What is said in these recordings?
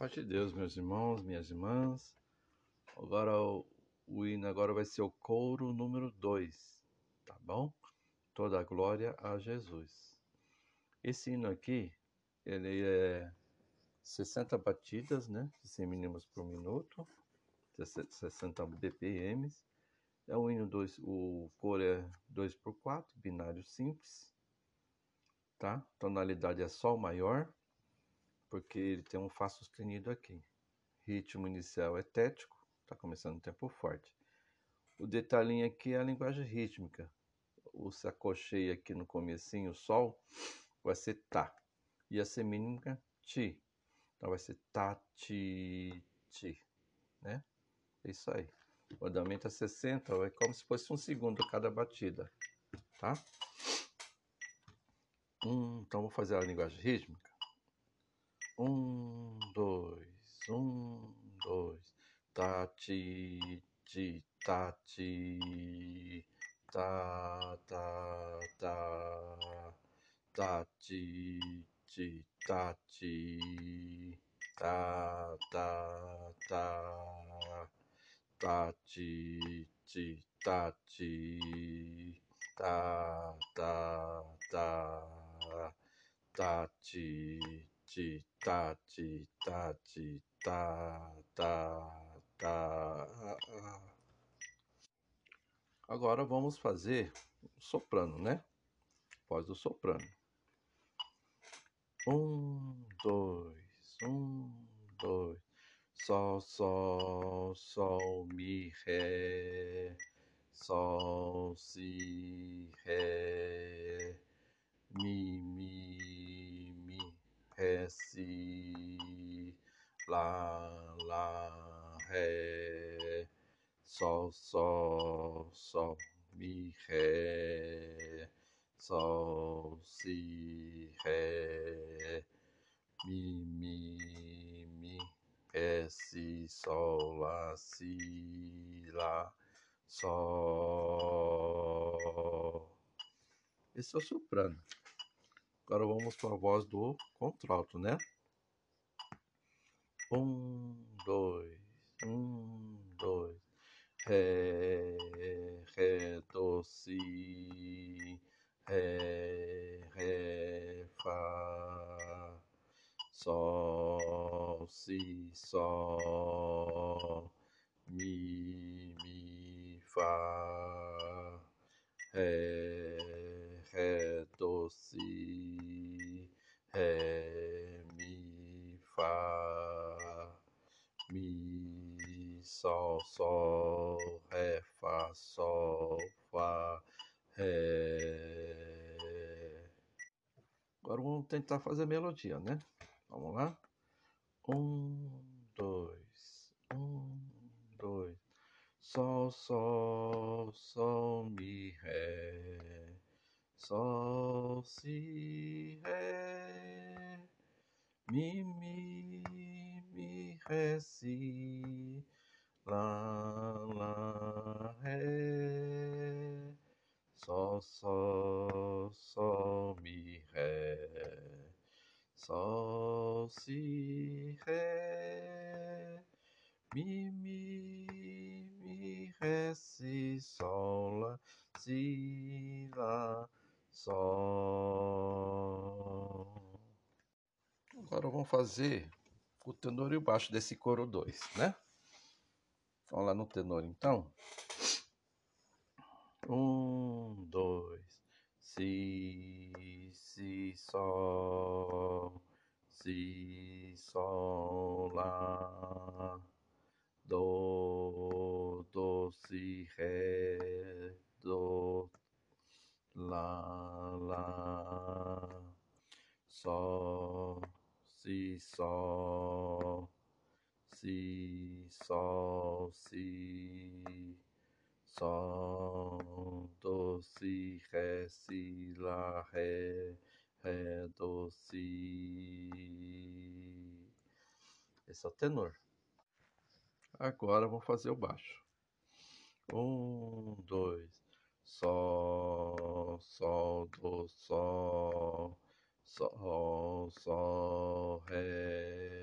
Paz de Deus, meus irmãos, minhas irmãs. Agora o, o hino agora vai ser o coro número 2, tá bom? Toda a glória a Jesus. Esse hino aqui, ele é 60 batidas, né? 100 mínimas por minuto, 60 BPMs. É um hino 2, o coro é 2 por 4, binário simples, tá? Tonalidade é sol maior porque ele tem um Fá sustenido aqui. Ritmo inicial é tético, está começando um tempo forte. O detalhinho aqui é a linguagem rítmica. O sacocheio aqui no comecinho, o Sol, vai ser Tá. E a semínima, Ti. Então vai ser Tá, Ti, Ti. Né? É isso aí. O andamento é 60, é como se fosse um segundo cada batida. Tá? Hum, então vou fazer a linguagem rítmica. Um, dois, um, dois. Tati, ti, tati, ta, ta, ta. Tati, ti, tati, ta, ta, ta. Tati, ti, tati, ta, ta, ta. Tati, ti, tá, ti, tá, ti, tá, tá, tá. Agora vamos fazer o soprano, né? Voz do soprano. Um, dois, um, dois. Sol, sol, sol, mi, ré. Sol, si, lá, lá, ré, sol, sol, sol, mi, ré, sol, si, ré, mi, mi, mi, ré, si, sol, lá, si, lá, sol. Esse é o soprano. Agora vamos para a voz do contralto, né? Um, dois, um, dois. Ré, ré, do, si, ré, ré, fá, sol, si, sol, mi, mi, fá, ré, ré, do, si, ré, sol, sol, ré, fá, sol, fá, ré. Agora vamos tentar fazer a melodia, né? Vamos lá? Um, dois, um, dois. Sol, sol, sol, mi, ré. Sol, si, ré, mi, mi, mi, ré, si, lá, lá, ré, sol, sol, sol, mi, ré, sol, si, ré, mi, mi, mi, ré, si, sol, lá, si, lá, Sol. Agora vamos fazer o tenor e o baixo desse coro 2, né? Vamos lá no tenor então. Um, dois, si, si, sol, si, sol, lá, do, do, si, ré, do, lá, lá, sol, si, sol, si, sol, si, sol, do, si, ré, si, lá, ré, ré, do, si. Esse é o tenor. Agora vamos fazer o baixo. Um, dois. Sol, sol, do, sol, sol, sol, ré,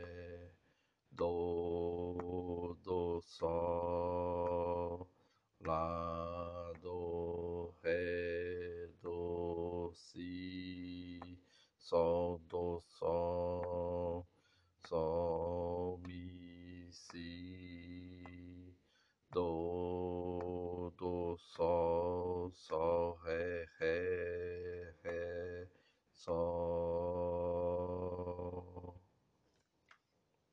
sol, do, sol, sol,